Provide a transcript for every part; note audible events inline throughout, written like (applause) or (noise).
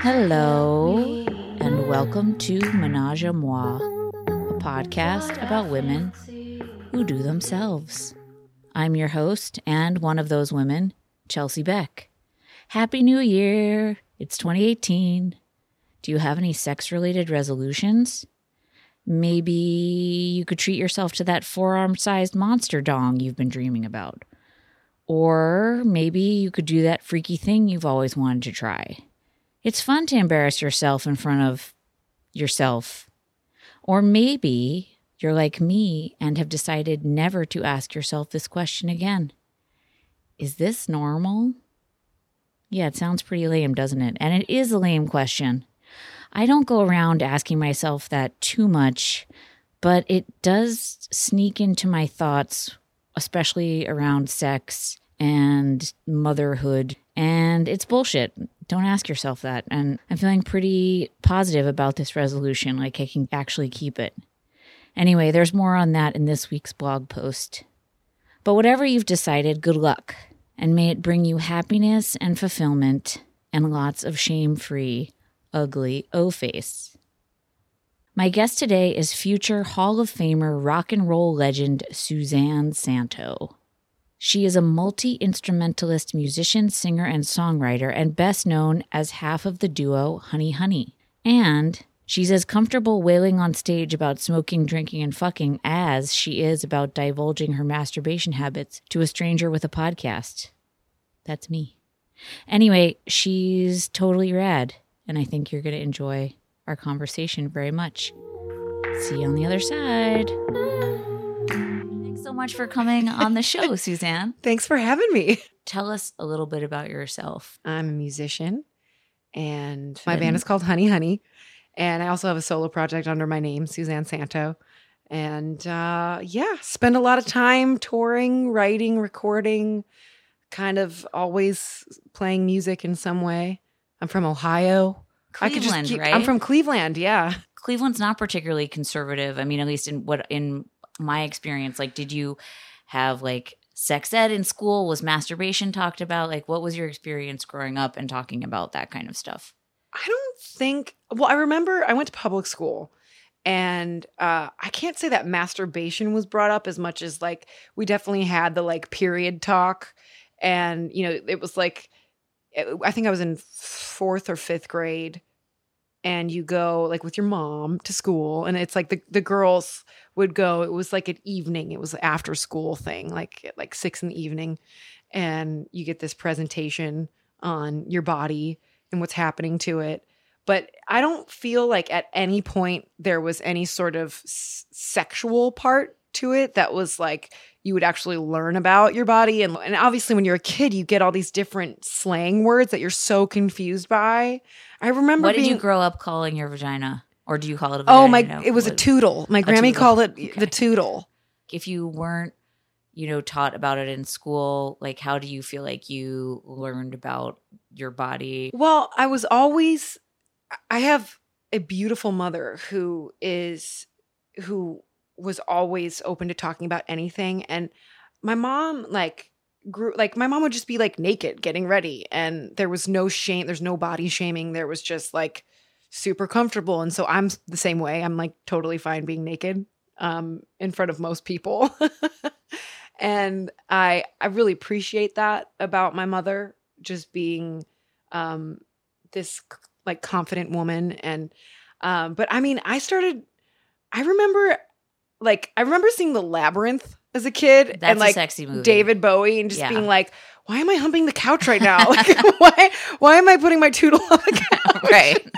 Hello, and welcome to Menage a Moi, a podcast about women who do themselves. I'm your host and one of those women, Chelsea Beck. Happy New Year! It's 2018. Do you have any sex related resolutions? Maybe you could treat yourself to that forearm sized monster dong you've been dreaming about. Or maybe you could do that freaky thing you've always wanted to try. It's fun to embarrass yourself in front of yourself. Or maybe you're like me and have decided never to ask yourself this question again Is this normal? Yeah, it sounds pretty lame, doesn't it? And it is a lame question. I don't go around asking myself that too much, but it does sneak into my thoughts, especially around sex and motherhood. And it's bullshit. Don't ask yourself that. And I'm feeling pretty positive about this resolution, like I can actually keep it. Anyway, there's more on that in this week's blog post. But whatever you've decided, good luck. And may it bring you happiness and fulfillment and lots of shame free, ugly O face. My guest today is future Hall of Famer rock and roll legend Suzanne Santo. She is a multi instrumentalist musician, singer, and songwriter, and best known as half of the duo Honey Honey. And she's as comfortable wailing on stage about smoking, drinking, and fucking as she is about divulging her masturbation habits to a stranger with a podcast. That's me. Anyway, she's totally rad, and I think you're going to enjoy our conversation very much. See you on the other side. Thanks so much for coming on the show, (laughs) Suzanne. Thanks for having me. Tell us a little bit about yourself. I'm a musician and my Fun. band is called Honey Honey. And I also have a solo project under my name, Suzanne Santo. And uh, yeah, spend a lot of time touring, writing, recording, kind of always playing music in some way. I'm from Ohio. I could just Cleveland, keep- right? I'm from Cleveland, yeah. Cleveland's not particularly conservative. I mean, at least in what in my experience, like, did you have like sex ed in school? Was masturbation talked about? Like, what was your experience growing up and talking about that kind of stuff? I don't think. Well, I remember I went to public school, and uh, I can't say that masturbation was brought up as much as like we definitely had the like period talk, and you know it was like I think I was in fourth or fifth grade, and you go like with your mom to school, and it's like the the girls would go. It was like an evening. It was after school thing, like at like six in the evening, and you get this presentation on your body and what's happening to it. But I don't feel like at any point there was any sort of s- sexual part to it that was like you would actually learn about your body. And, and obviously, when you're a kid, you get all these different slang words that you're so confused by. I remember What did being, you grow up calling your vagina, or do you call it a oh, vagina? Oh my! It was a What- tootle. My Grammy tootle. called it Okay. the tootle. If you weren't, you know, taught about it in school, like, how do you feel like you learned about your body? Well, I was always I have a beautiful mother who is who was always open to talking about anything and my mom like grew like my mom would just be like naked getting ready and there was no shame there's no body shaming there was just like super comfortable and so I'm the same way I'm like totally fine being naked um in front of most people. (laughs) And I I really appreciate that about my mother just being um this like confident woman and um but I mean I started I remember like I remember seeing the labyrinth as a kid That's and like a sexy movie. David Bowie and just Yeah. being like why am I humping the couch right now? (laughs) Like, (laughs) why why am I putting my toodle on the couch? (laughs) right?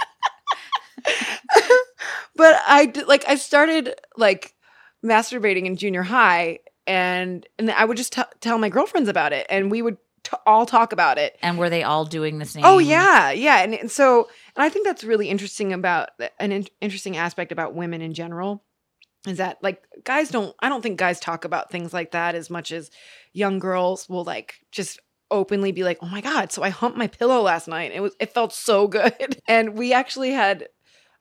but I like I started like masturbating in junior high, and and I would just t- tell my girlfriends about it, and we would t- all talk about it. And were they all doing the same? Oh yeah, yeah, and, and so and I think that's really interesting about an in- interesting aspect about women in general is that like guys don't I don't think guys talk about things like that as much as young girls will like just openly be like, "Oh my god, so I humped my pillow last night. It was it felt so (laughs) good." And we actually had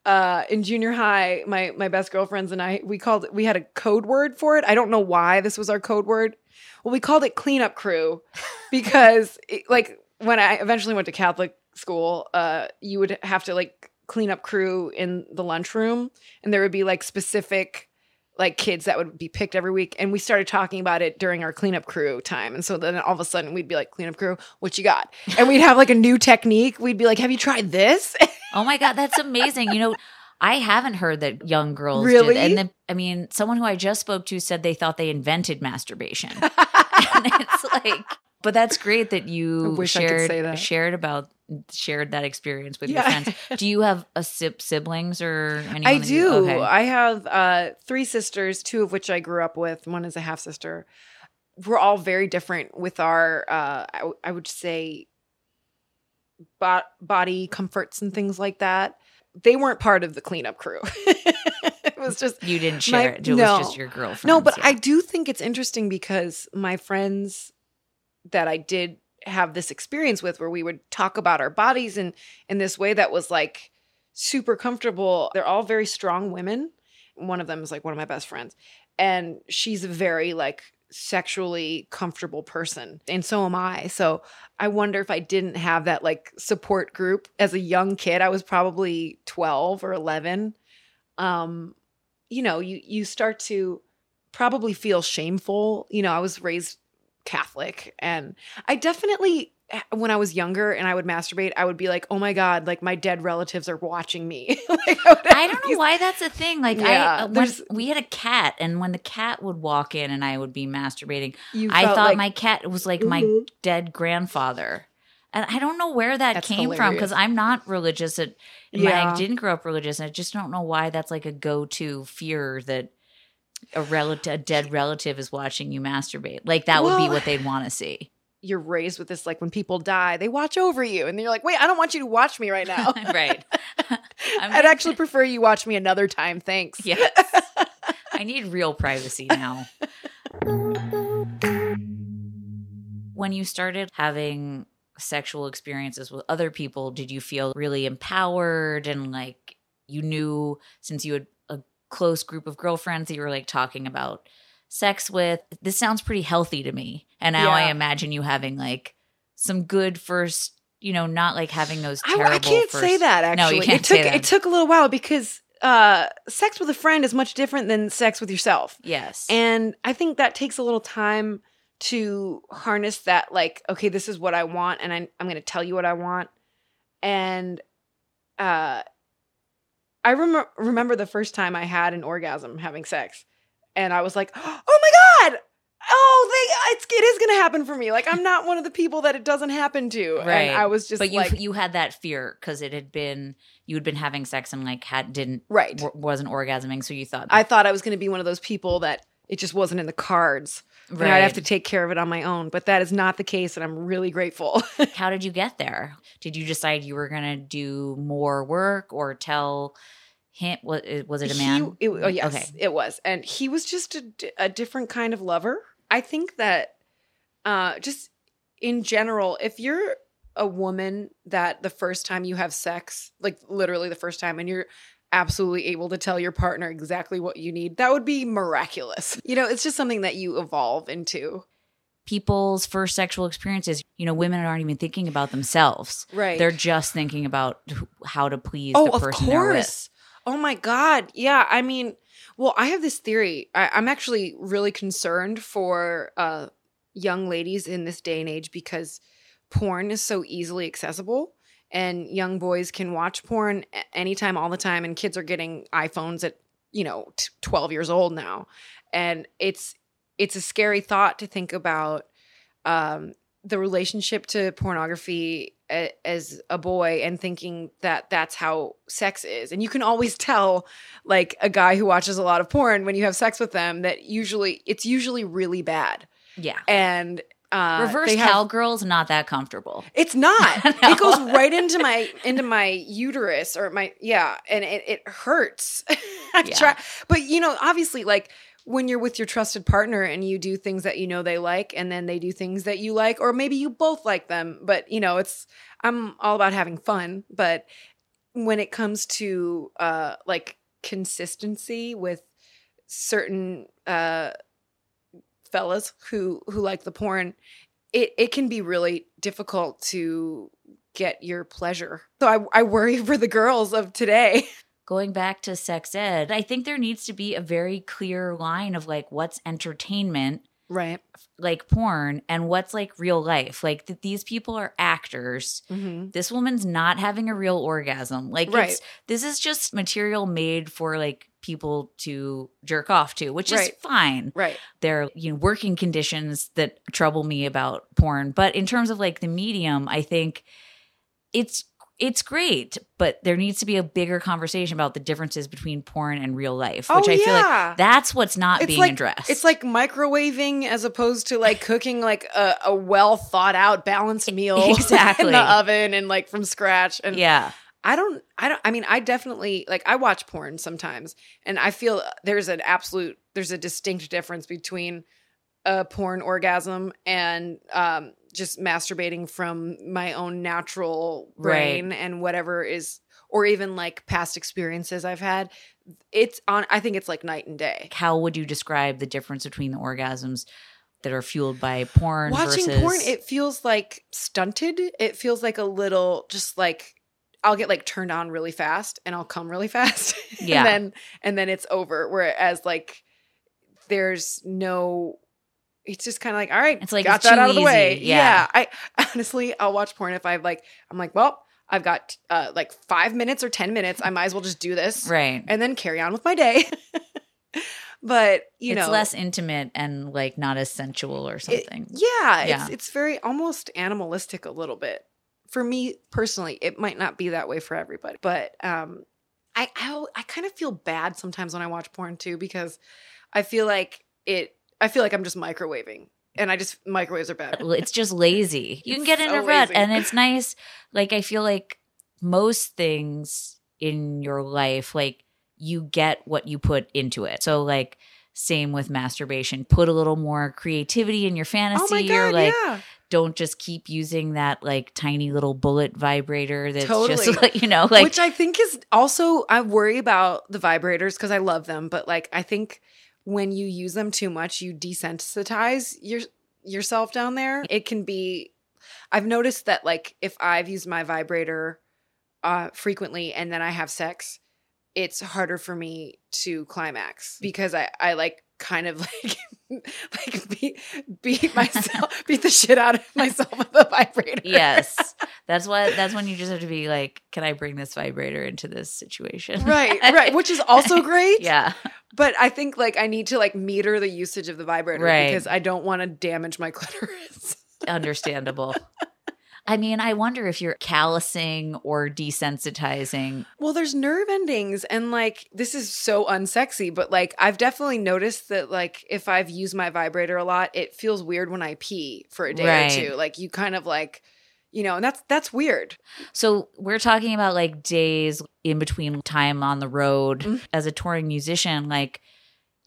uh, in junior high, my my best girlfriends and I we called we had a code word for it. I don't know why this was our code word. Well, we called it cleanup crew (laughs) because it, like when I eventually went to Catholic school, uh, you would have to like clean up crew in the lunchroom, and there would be like specific like kids that would be picked every week and we started talking about it during our cleanup crew time and so then all of a sudden we'd be like cleanup crew what you got (laughs) and we'd have like a new technique we'd be like have you tried this (laughs) Oh my god, that's amazing. You know, I haven't heard that young girls Really? did. And then, I mean, someone who I just spoke to said they thought they invented masturbation. (laughs) and it's like, but that's great that you I wish I could shared say that. shared about shared that experience with Yeah. your friends. (laughs) Do you have a sib- siblings or anyone? I do. okay. I have uh, three sisters, two of which I grew up with. One is a half sister. We're all very different with our, uh, I, w- I would say, bo- body comforts and things like that. They weren't part of the cleanup crew. (laughs) it was just You didn't My- share it. It no. was just your girlfriend. no, but I do think it's interesting because my friends that I did have this experience with where we would talk about our bodies in in this way that was like super comfortable. They're all very strong women. One of them is like one of my best friends and she's a very like sexually comfortable person and so am I. So I wonder if I didn't have that like support group as a young kid. I was probably 12 or 11. Um you know, you you start to probably feel shameful. You know, I was raised Catholic and I definitely when I was younger and I would masturbate, I would be like, "Oh my god, like my dead relatives are watching me." (laughs) like, I, I don't know these- why that's a thing. Like I, Yeah, uh, when, we had a cat, and when the cat would walk in, and I would be masturbating, I thought like- my cat was like my Mhm. dead grandfather. And I don't know where that That's came from because. I'm not religious. My- Yeah. I didn't grow up religious. And I just don't know why that's like a go to fear that a relative, a dead relative is watching you masturbate. Like that would be what they'd want to see. you're raised with this like when people die, they watch over you, and then you're like, "Wait, I don't want you to watch me right now." (laughs) right. (laughs) I'm I'd actually prefer you watch me another time. Thanks. Yes. (laughs) I need real privacy now. when you started having sexual experiences with other people, did you feel really empowered and like you knew since you had close group of girlfriends that you were like talking about sex with? This sounds pretty healthy to me. And now I imagine you having like some good first, you know, not like having those I, terrible I can't say first- that No, actually. you can't it took say that. it took a little while because uh, sex with a friend is much different than sex with yourself. Yes. And I think that takes a little time to harness that, like, okay, this is what I want, and I, I'm going to tell you what I want. And uh, I remember remember the first time I had an orgasm having sex, and I was like, (gasps) oh my god. Oh, they, it's, it is going to happen for me. Like, I'm not one of the people that it doesn't happen to. Right. And I was just but you like, you had that fear because it had been you had been having sex and like had didn't right. w- wasn't orgasming, so you thought I thought I was going to be one of those people that it just wasn't in the cards. And I'd have to take care of it on my own. But that is not the case, and I'm really grateful. (laughs) How did you get there? Did you decide you were gonna do more work or tell him? Was was it a man? He, it, oh yes, Okay. it was, and he was just a different kind of lover. I think that, uh, just in general, if you're a woman that the first time you have sex, like literally the first time, and you're absolutely able to tell your partner exactly what you need, that would be miraculous. You know, it's just something that you evolve into. People's first sexual experiences, you know, women aren't even thinking about themselves. Right. They're just thinking about how to please oh, the person they're course. Oh my God. Yeah. I mean, well, I have this theory. I, I'm actually really concerned for uh, young ladies in this day and age because porn is so easily accessible and young boys can watch porn anytime, all the time. And kids are getting iPhones at, you know, t- 12 years old now. And it's, it's a scary thought to think about um, the relationship to pornography a, as a boy and thinking that that's how sex is. And you can always (laughs) tell, like, a guy who watches a lot of porn when you have sex with them, that usually it's usually really bad. Yeah. And uh, Reverse have- cowgirls not that comfortable. It's not. (laughs) No. It goes right into my into my uterus or my yeah, and it, it hurts. (laughs) I Yeah. try, but you know, obviously, like when you're with your trusted partner and you do things that you know they like, and then they do things that you like, or maybe you both like them, but you know, it's I'm all about having fun. But when it comes to uh like consistency with certain uh fellas who who like the porn it it can be really difficult to get your pleasure. So i i worry for the girls of today. (laughs) Going back to sex ed, I think there needs to be a very clear line of like what's entertainment, right like porn, and what's like real life. Like that these people are actors. mm-hmm. This woman's not having a real orgasm. Like Right. it's this is just material made for like people to jerk off to, which is fine. right There are, you know, working conditions that trouble me about porn. But in terms of like the medium, I think it's it's great, but there needs to be a bigger conversation about the differences between porn and real life, which Oh, I feel like that's what's not it's being like addressed. it's like microwaving as opposed to like cooking like a, a well thought out balanced meal Exactly. (laughs) (laughs) in the oven and like from scratch and yeah, I don't I don't I mean I definitely like I watch porn sometimes and I feel there's an absolute there's a distinct difference between a porn orgasm and um just masturbating from my own natural brain and whatever is or even like past experiences I've had it's on I think it's like night and day. how would you describe the difference between the orgasms that are fueled by porn Watching versus porn it feels like stunted. It feels like a little just like I'll get like turned on really fast and I'll come really (laughs) fast. Yeah. and then and then it's over. Whereas like there's no it's just kind of like, all right, It's like got it's that out of the way. easy. Yeah. I (laughs) honestly I'll watch porn if I've like I'm like, well, I've got uh like five minutes or ten minutes. I might as well just do this right. and then carry on with my day. (laughs) but you it's know less intimate and like not as sensual or it- something. yeah, Yeah. it's it's very almost animalistic a little bit. For me personally, it might not be that way for everybody, but um, I I, I kind of feel bad sometimes when I watch porn too because I feel like it. I feel like I'm just microwaving, and I just microwaves are bad. It's just lazy. (laughs) You can get in so a rut lazy. and it's nice. Like I feel like most things in your life, like you get what you put into it. So like same with masturbation. Put a little more creativity in your fantasy. Oh my or god! like yeah, don't just keep using that like tiny little bullet vibrator that's Totally. just (laughs) like you know, like which I think is also I worry about the vibrators because I love them, but like I think when you use them too much, you desensitize your yourself down there. It can be. I've noticed that like if I've used my vibrator uh, frequently and then I have sex, it's harder for me to climax because I I like kind of (laughs) like like beat beat (laughs) myself beat the shit out of myself with the vibrator. yes. (laughs) That's what that's when you just have to be like, can I bring this vibrator into this situation? Right, right, which is also great. yeah. But I think like I need to like meter the usage of the vibrator Right. because I don't want to damage my (laughs) clitoris. Understandable. (laughs) I mean, I wonder if you're callousing or desensitizing. well, there's nerve endings and like this is so unsexy, but like I've definitely noticed that like if I've used my vibrator a lot, it feels weird when I pee for a day Right. or two. Like you kind of like you know, and that's that's weird. So we're talking about like days in between time on the road Mhm. as a touring musician. Like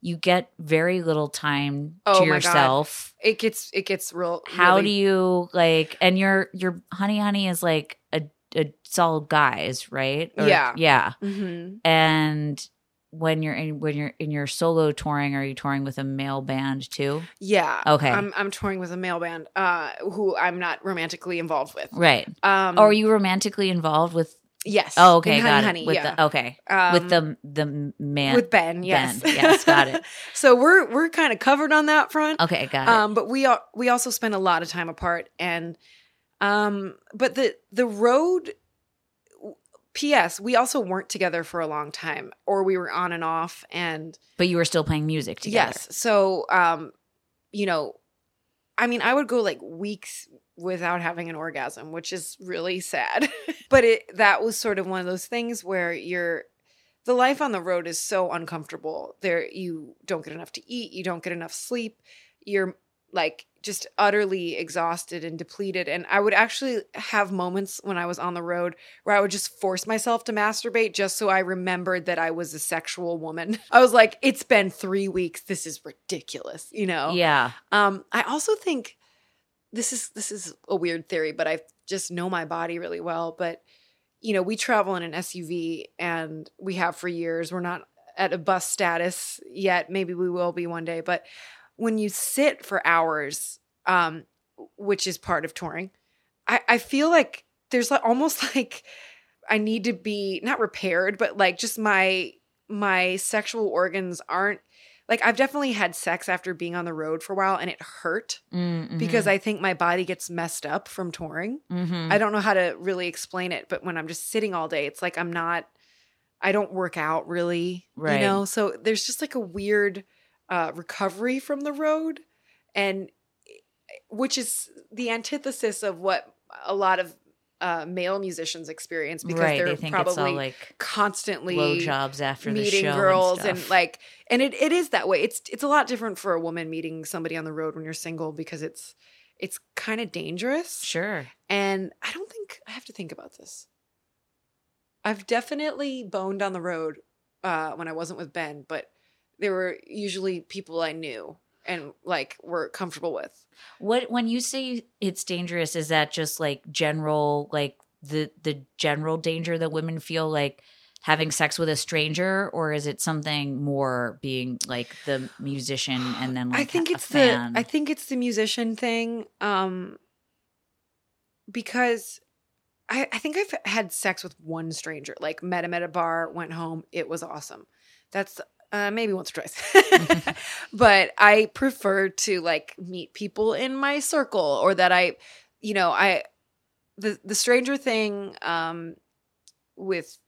you get very little time Oh to my God. yourself. It gets it gets real How really- do you like? And your your honey honey is like a a all guys, right? Yeah. yeah. Mhm. And when you're in when you're in your solo touring, are you touring with a male band too? Yeah. Okay. I'm I'm touring with a male band uh who I'm not romantically involved with. Right. Um or are you romantically involved with? Yes. Oh, okay, in got Honey it. Honey, with yeah. the okay, Um, with the the man. with Ben, yes. Ben, yes, got it. (laughs) so we're we're kind of covered on that front. okay, got it. Um, but we al- we also spend a lot of time apart, and um, but the the road. P.S. We also weren't together for a long time, or we were on and off, and but you were still playing music together. yes. So, um, you know, I mean, I would go like weeks without having an orgasm, which is really sad. (laughs) but it that was sort of one of those things where you're the life on the road is so uncomfortable. There you don't get enough to eat, you don't get enough sleep. You're like just utterly exhausted and depleted and I would actually have moments when I was on the road where I would just force myself to masturbate just so I remembered that I was a sexual woman. (laughs) I was like it's been 3 weeks. This is ridiculous, you know. Yeah. Um, I also think this is this is a weird theory, but I just know my body really well. But you know, we travel in an SUV and we have for years. We're not at a bus status yet. Maybe we will be one day. But when you sit for hours, um, which is part of touring, I, I feel like there's like almost (laughs) like I need to be not repaired, but like just my my sexual organs aren't like I've definitely had sex after being on the road for a while and it hurt Mm, because mhm, I think my body gets messed up from touring. mhm. I don't know how to really explain it, but when I'm just sitting all day, it's like I'm not I don't work out really, Right. you know? So there's just like a weird uh recovery from the road and which is the antithesis of what a lot of uh male musicians experience because right. they're They think it's all probably like constantly jobs after the meeting show girls and, and, like and it, it is that way it's it's a lot different for a woman meeting somebody on the road when you're single because it's it's kind of dangerous sure. and i don't think i have to think about this i've definitely boned on the road uh when i wasn't with ben but there were usually people i knew and like were comfortable with What when you say it's dangerous, is that just like general, like the the general danger that women feel like having sex with a stranger, or is it something more being like the musician and then like I think it's fan? the I think it's the musician thing. Um because I, I think I've had sex with one stranger, like met him at a bar, went home, it was awesome. That's uh, maybe once or twice. (laughs) (laughs) but I prefer to like meet people in my circle or that I, you know, I the the stranger thing um with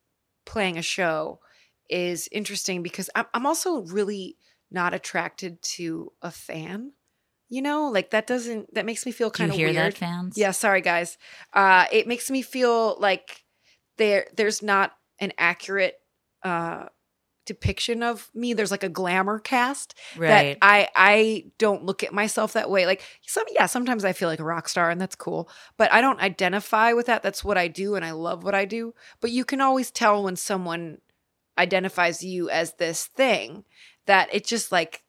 playing a show is interesting because I'm I'm also really not attracted to a fan. You know, like that doesn't that makes me feel kind of weird. that, fans? Yeah, sorry guys. Uh it makes me feel like there there's not an accurate uh depiction of me. There's like a glamour cast right. that I I don't look at myself that way. Like some yeah, sometimes I feel like a rock star and that's cool, but I don't identify with that. That's what I do and I love what I do. But you can always tell when someone identifies you as this thing that it just like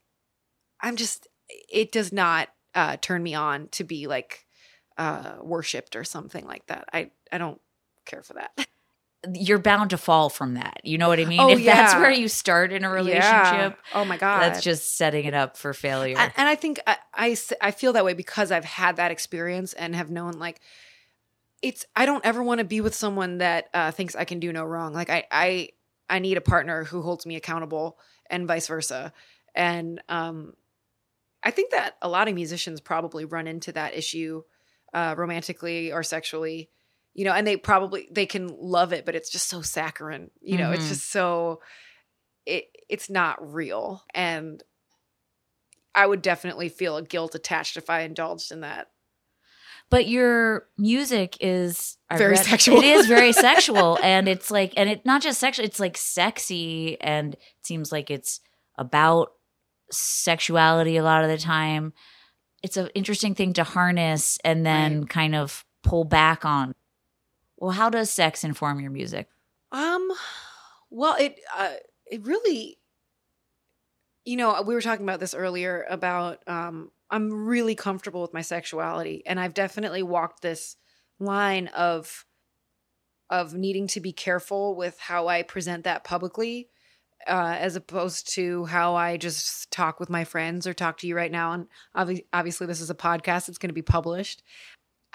I'm just it does not uh turn me on to be like uh worshipped or something like that. I I don't care for that. (laughs) You're bound to fall from that. You know what I mean? Oh, if that's where you start in a Yeah. relationship, Oh my god. that's just setting it up for failure. and, and I think I I feel that way because I've had that experience and have known like it's I don't ever want to be with someone that uh, thinks I can do no wrong. Like I I I need a partner who holds me accountable and vice versa. And um, I think that a lot of musicians probably run into that issue uh, romantically or sexually. You know, and they probably they can love it, but it's just so saccharine. You know, it's Mhm. just so it it's not real and I would definitely feel a guilt attached if I indulged in that. but your music is I've Very read- sexual. It is very (laughs) sexual, and it's like, and it's not just sexual. It's like sexy, and it seems like it's about sexuality a lot of the time. It's an interesting thing to harness and then kind of pull back on. Well, how does sex inform your music? Um, well, it uh, it really, you know, we were talking about this earlier about um, I'm really comfortable with my sexuality, and I've definitely walked this line of of needing to be careful with how I present that publicly. Uh, as opposed to how I just talk with my friends or talk to you right now. And obvi- obviously, this is a podcast, it's going to be published.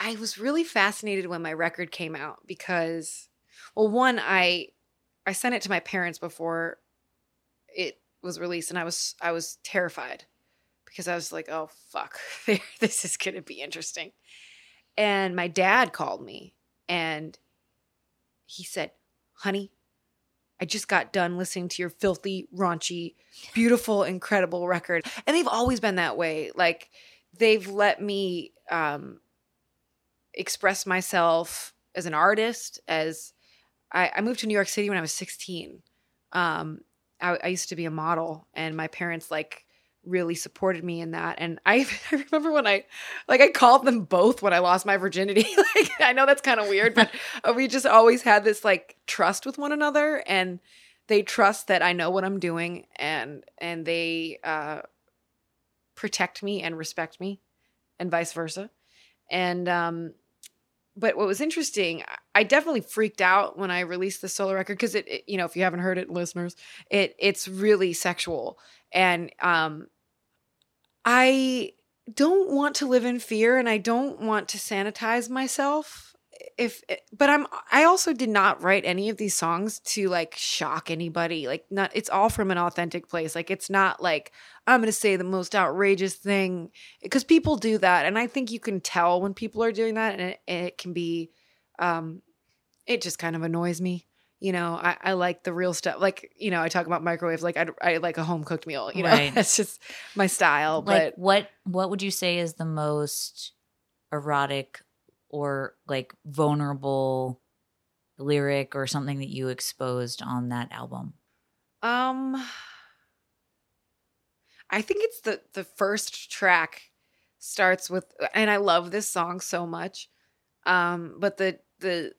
I was really fascinated when my record came out because well one i i sent it to my parents before it was released and i was i was terrified because i was like oh fuck (laughs) this is going to be interesting. And my dad called me and he said honey i just got done listening to your filthy raunchy beautiful incredible record. And they've always been that way. Like they've let me um express myself as an artist as I, I moved to new york city when i was 16 um I, I used to be a model and my parents like really supported me in that. And I, (laughs) I remember when i like i called them both when i lost my virginity. (laughs) Like i know that's kind of weird but (laughs) uh, we just always had this like trust with one another and they trust that i know what i'm doing and and they uh protect me and respect me and vice versa and um but what was interesting I definitely freaked out when I released the solo record because it, it, you know, if you haven't heard it, listeners, it it's really sexual, and um, I don't want to live in fear, and I don't want to sanitize myself. If, but I'm, I also did not write any of these songs to like shock anybody. Like, not, it's all from an authentic place. Like, it's not like I'm going to say the most outrageous thing because people do that, and I think you can tell when people are doing that, and it, it can be um, it just kind of annoys me. You know, I, I like the real stuff. Like, you know, I talk about microwaves. Like, I, I like a home cooked meal. You know, Right. (laughs) it's just my style. like but what what would you say is the most erotic or like vulnerable lyric or something that you exposed on that album? um, I think it's the the first track starts with, and I love this song so much. Um, but the the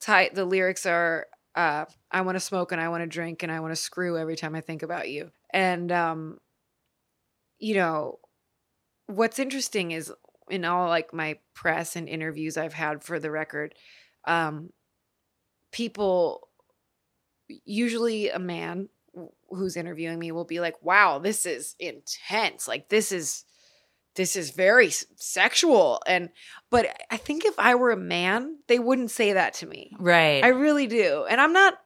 ti- the lyrics are uh, I want to smoke and I want to drink and I want to screw every time I think about you. And um, you know, what's interesting is in all like my press and interviews I've had for the record, um, people usually a man who's interviewing me will be like, "Wow, this is intense. Like this is this is very sexual." And but I think if I were a man, they wouldn't say that to me. Right. I really do. And I'm not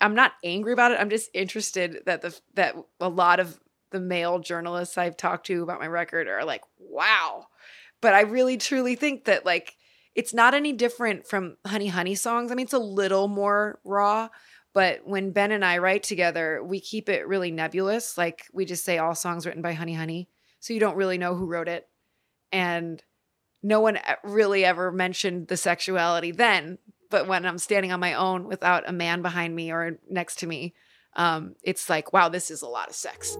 I'm not angry about it. I'm just interested that the that a lot of the male journalists I've talked to about my record are like, "Wow." But I really truly think that like it's not any different from Honey Honey songs. I mean, it's a little more raw, but when Ben and I write together, we keep it really nebulous. Like we just say all songs written by Honey Honey. So you don't really know who wrote it. And no one really ever mentioned the sexuality then. But when I'm standing on my own without a man behind me or next to me, um, it's like, wow, this is a lot of sex.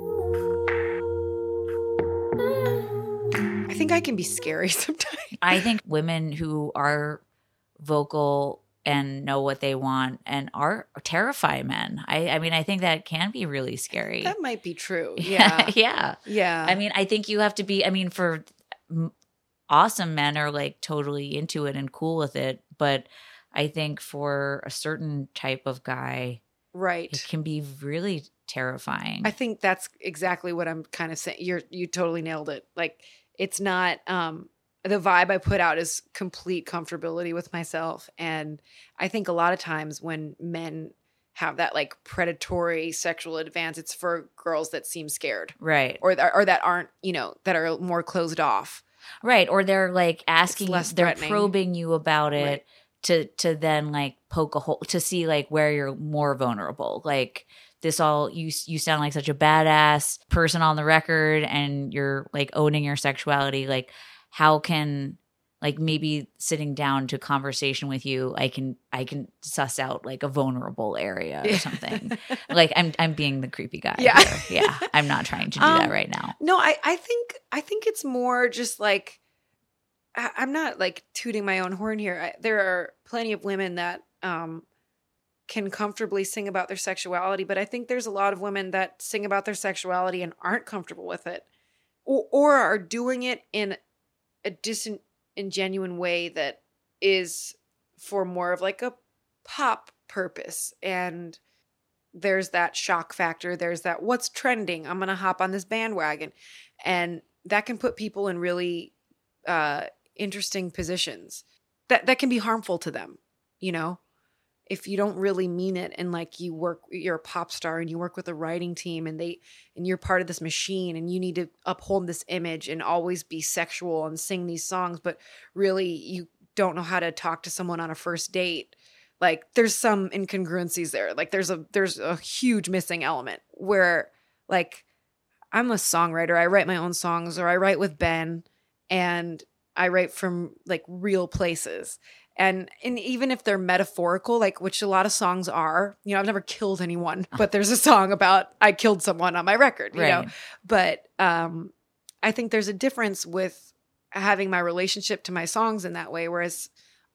I think I mm. can be scary (laughs) sometimes. I think women who are vocal and know what they want and are terrify men. I I mean I think that can be really scary. That might be true. (laughs) Yeah. yeah. Yeah. I mean, I think you have to be. I mean, for awesome men are like totally into it and cool with it, but I think for a certain type of guy, right. it can be really terrifying. I think that's exactly what I'm kind of saying. You're you totally nailed it. Like it's not um the vibe I put out is complete comfortability with myself and I think a lot of times when men have that like predatory sexual advance it's for girls that seem scared right, or that, or that aren't, you know, that are more closed off. right, or they're like asking, they're probing you about it Right. to to then like poke a hole to see like where you're more vulnerable, like. This all you you sound like such a badass person on the record, and you're like owning your sexuality. Like, how can like maybe sitting down to conversation with you i can i can suss out like a vulnerable area or something like i'm i'm being the creepy guy Yeah. here. yeah i'm not trying to do that Um, right now No, I, I think I think it's more just like I, I'm not like tooting my own horn here. I, there are plenty of women that um, can comfortably sing about their sexuality, but I think there's a lot of women that sing about their sexuality and aren't comfortable with it, or, or are doing it in a disingenuine way that is for more of like a pop purpose. And there's that shock factor. There's that what's trending? I'm gonna hop on this bandwagon. And that can put people in really uh interesting positions that that can be harmful to them you know if you don't really mean it and like you work you're a pop star and you work with a writing team and they and you're part of this machine and you need to uphold this image and always be sexual and sing these songs but really you don't know how to talk to someone on a first date like there's some incongruencies there. Like there's a there's a huge missing element where like i'm a songwriter. I write my own songs or i write with ben and i write from like real places and and even if they're metaphorical like which a lot of songs are you know i've never killed anyone (laughs) but there's a song about i killed someone on my record you know? But um i think there's a difference with having my relationship to my songs in that way whereas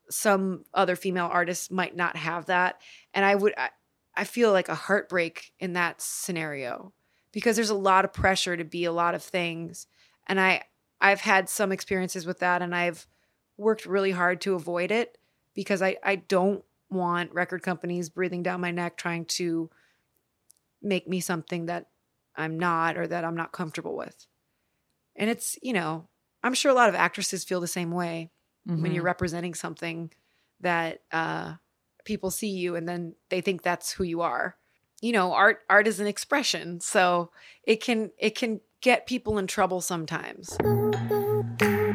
some other female artists might not have that. And i would I, I feel like a heartbreak in that scenario because there's a lot of pressure to be a lot of things. And i i've had some experiences with that and i've worked really hard to avoid it because i i don't want record companies breathing down my neck trying to make me something that I'm not or that I'm not comfortable with. And it's, you know, I'm sure a lot of actresses feel the same way when you're Mhm. representing something that uh, people see you and then they think that's who you are. You know, art art is an expression, so it can it can get people in trouble sometimes.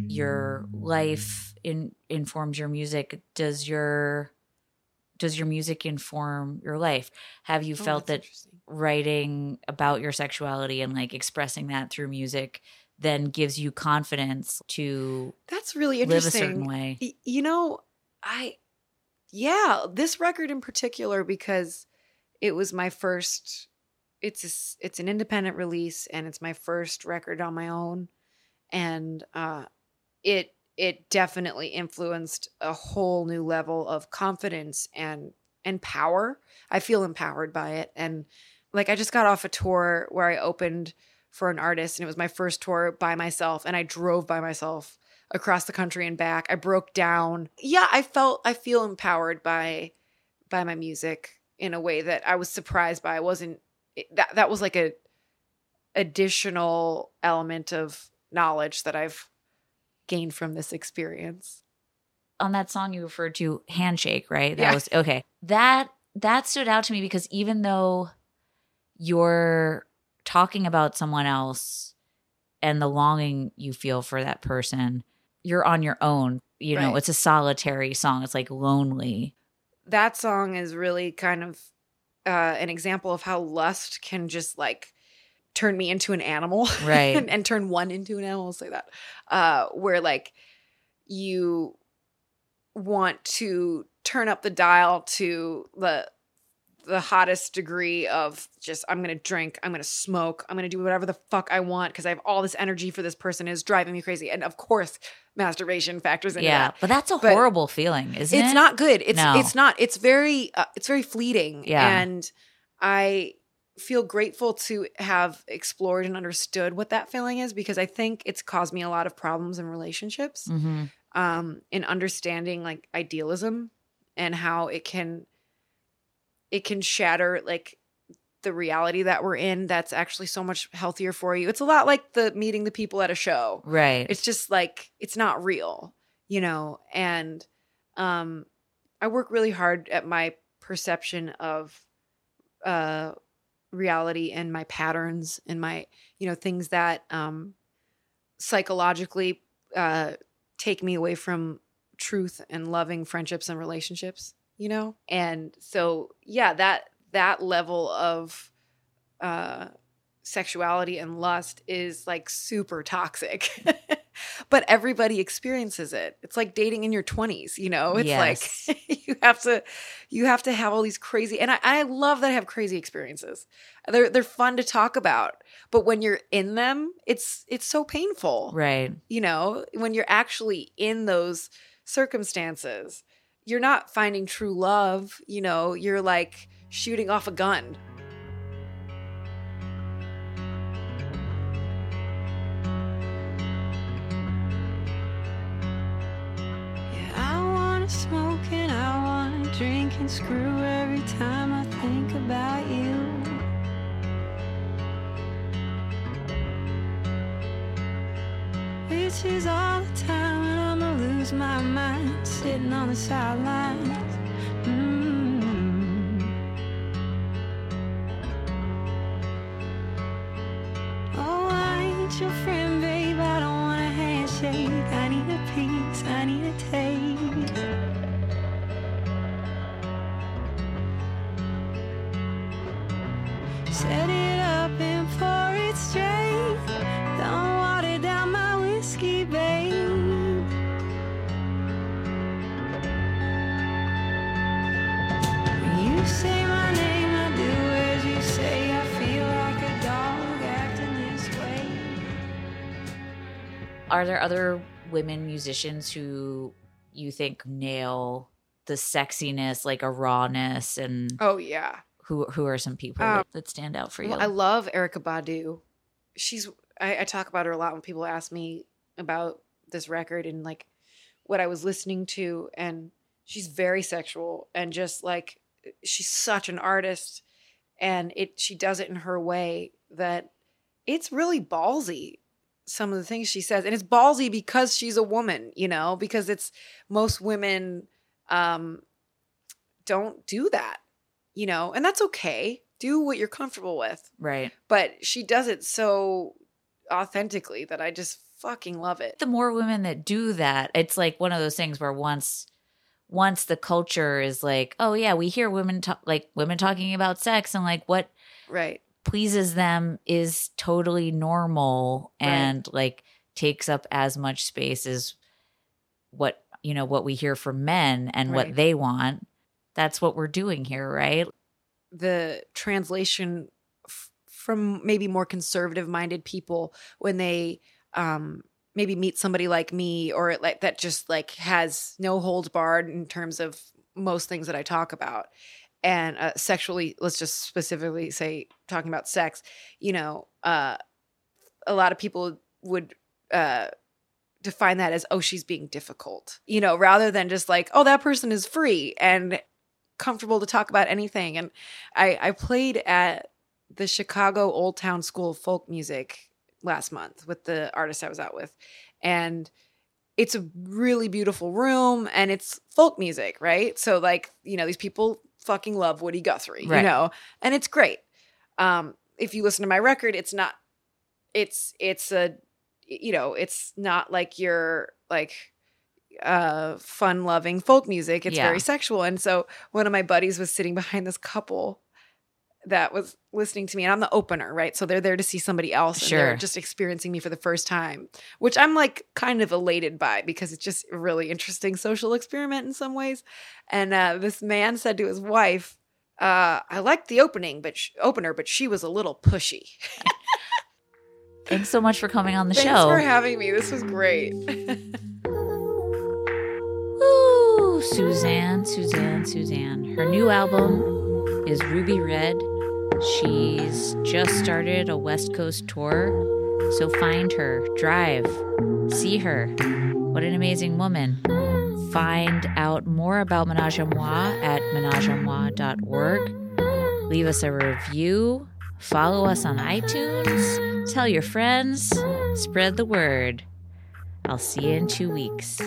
your life in, informs your music. Does your does your music inform your life? Have you Oh, felt that writing about your sexuality and like expressing that through music then gives you confidence to That's really interesting live a certain way? Y- You know, I yeah, this record in particular because it was my first it's a it's an independent release and it's my first record on my own and uh it it definitely influenced a whole new level of confidence and and power. I feel empowered by it and like I just got off a tour where I opened for an artist and it was my first tour by myself and I drove by myself across the country and back. I broke down. Yeah, I felt I feel empowered by by my music in a way that I was surprised by. I wasn't that that was like a additional element of knowledge that I've gained from this experience. on that song you referred to handshake right that Yeah. was okay that that stood out to me because even though you're talking about someone else and the longing you feel for that person you're on your own you know Right. it's a solitary song it's like lonely That song is really kind of uh, an example of how lust can just like turn me into an animal. (laughs) Right. and, and turn one into an animal, I'll say that. Uh, where like you want to turn up the dial to the the hottest degree of just I'm gonna drink, I'm gonna smoke, I'm gonna do whatever the fuck I want because I have all this energy for this person is driving me crazy. And of course, masturbation factors into yeah that. but that's a But horrible feeling isn't It's it It's not good. It's No. it's not. It's very uh, it's very fleeting. Yeah. And I feel grateful to have explored and understood what that feeling is because I think it's caused me a lot of problems in relationships. Mhm. Um, in understanding like idealism and how it can it can shatter like the reality that we're in that's actually so much healthier for you. It's a lot like the meeting the people at a show right it's just like it's not real you know and um i work really hard at my perception of uh reality and my patterns and my you know things that um psychologically uh take me away from truth and loving friendships and relationships you know? And so yeah that that level of uh sexuality and lust is like super toxic (laughs) (laughs) but everybody experiences it. It's like dating in your 20s you know? It's Yes. like (laughs) you have to you have to have all these crazy and I, I love that i have crazy experiences. They're they're fun to talk about but when you're in them it's it's so painful right. you know? When you're actually in those circumstances you're not finding true love you know? You're like shooting off a gun and I wanna drink and screw every time I think about you. Which is all the time when I'ma lose my mind sitting on the sidelines. Are there other women musicians who you think nail the sexiness like a rawness and oh yeah. who who are some people Um, that, stand out for you? Well, I love Erykah Badu. She's I, I talk about her a lot when people ask me about this record and like what I was listening to, and she's very sexual and just like she's such an artist and it she does it in her way that it's really ballsy some of the things she says and it's ballsy because she's a woman you know because it's most women um don't do that you know and that's okay. Do what you're comfortable with. Right. but she does it so authentically that i just fucking love it. The more women that do that, it's like one of those things where once once the culture is like, oh yeah, we hear women talk like women talking about sex and like what right pleases them is totally normal Right. and like takes up as much space as what you know what we hear from men and Right. what they want that's what we're doing here right the translation f- from maybe more conservative minded people when they um maybe meet somebody like me or like that just like has no holds barred in terms of most things that I talk about and uh, sexually let's just specifically say talking about sex you know uh a lot of people would uh define that as oh she's being difficult you know rather than just like oh that person is free and comfortable to talk about anything and I, I played at the Chicago Old Town School of Folk Music last month with the artist I was out with. And it's a really beautiful room and it's folk music, right? So, like, you know, these people fucking love Woody Guthrie, Right. you know, and it's great. Um, if you listen to my record, it's not, it's, it's a, you know, it's not like your like uh fun loving folk music it's Yeah. very sexual and so one of my buddies was sitting behind this couple that was listening to me and I'm the opener, right? So they're there to see somebody else and Sure. they're just experiencing me for the first time, which I'm like kind of elated by because it's just a really interesting social experiment in some ways. And uh, this man said to his wife, uh, I liked the opening, but sh- opener, but she was a little pushy. (laughs) thanks so much for coming on the show. Thanks show for having me. This was great. (laughs) Ooh, Suzanne, Suzanne, Suzanne. Her new album is Ruby Red. She's just started a West Coast tour. So find her, drive, see her. What an amazing woman. Find out more about Menage a Moi at menageamois.org. Leave us a review. Follow us on iTunes. Tell your friends. Spread the word. I'll see you in two weeks.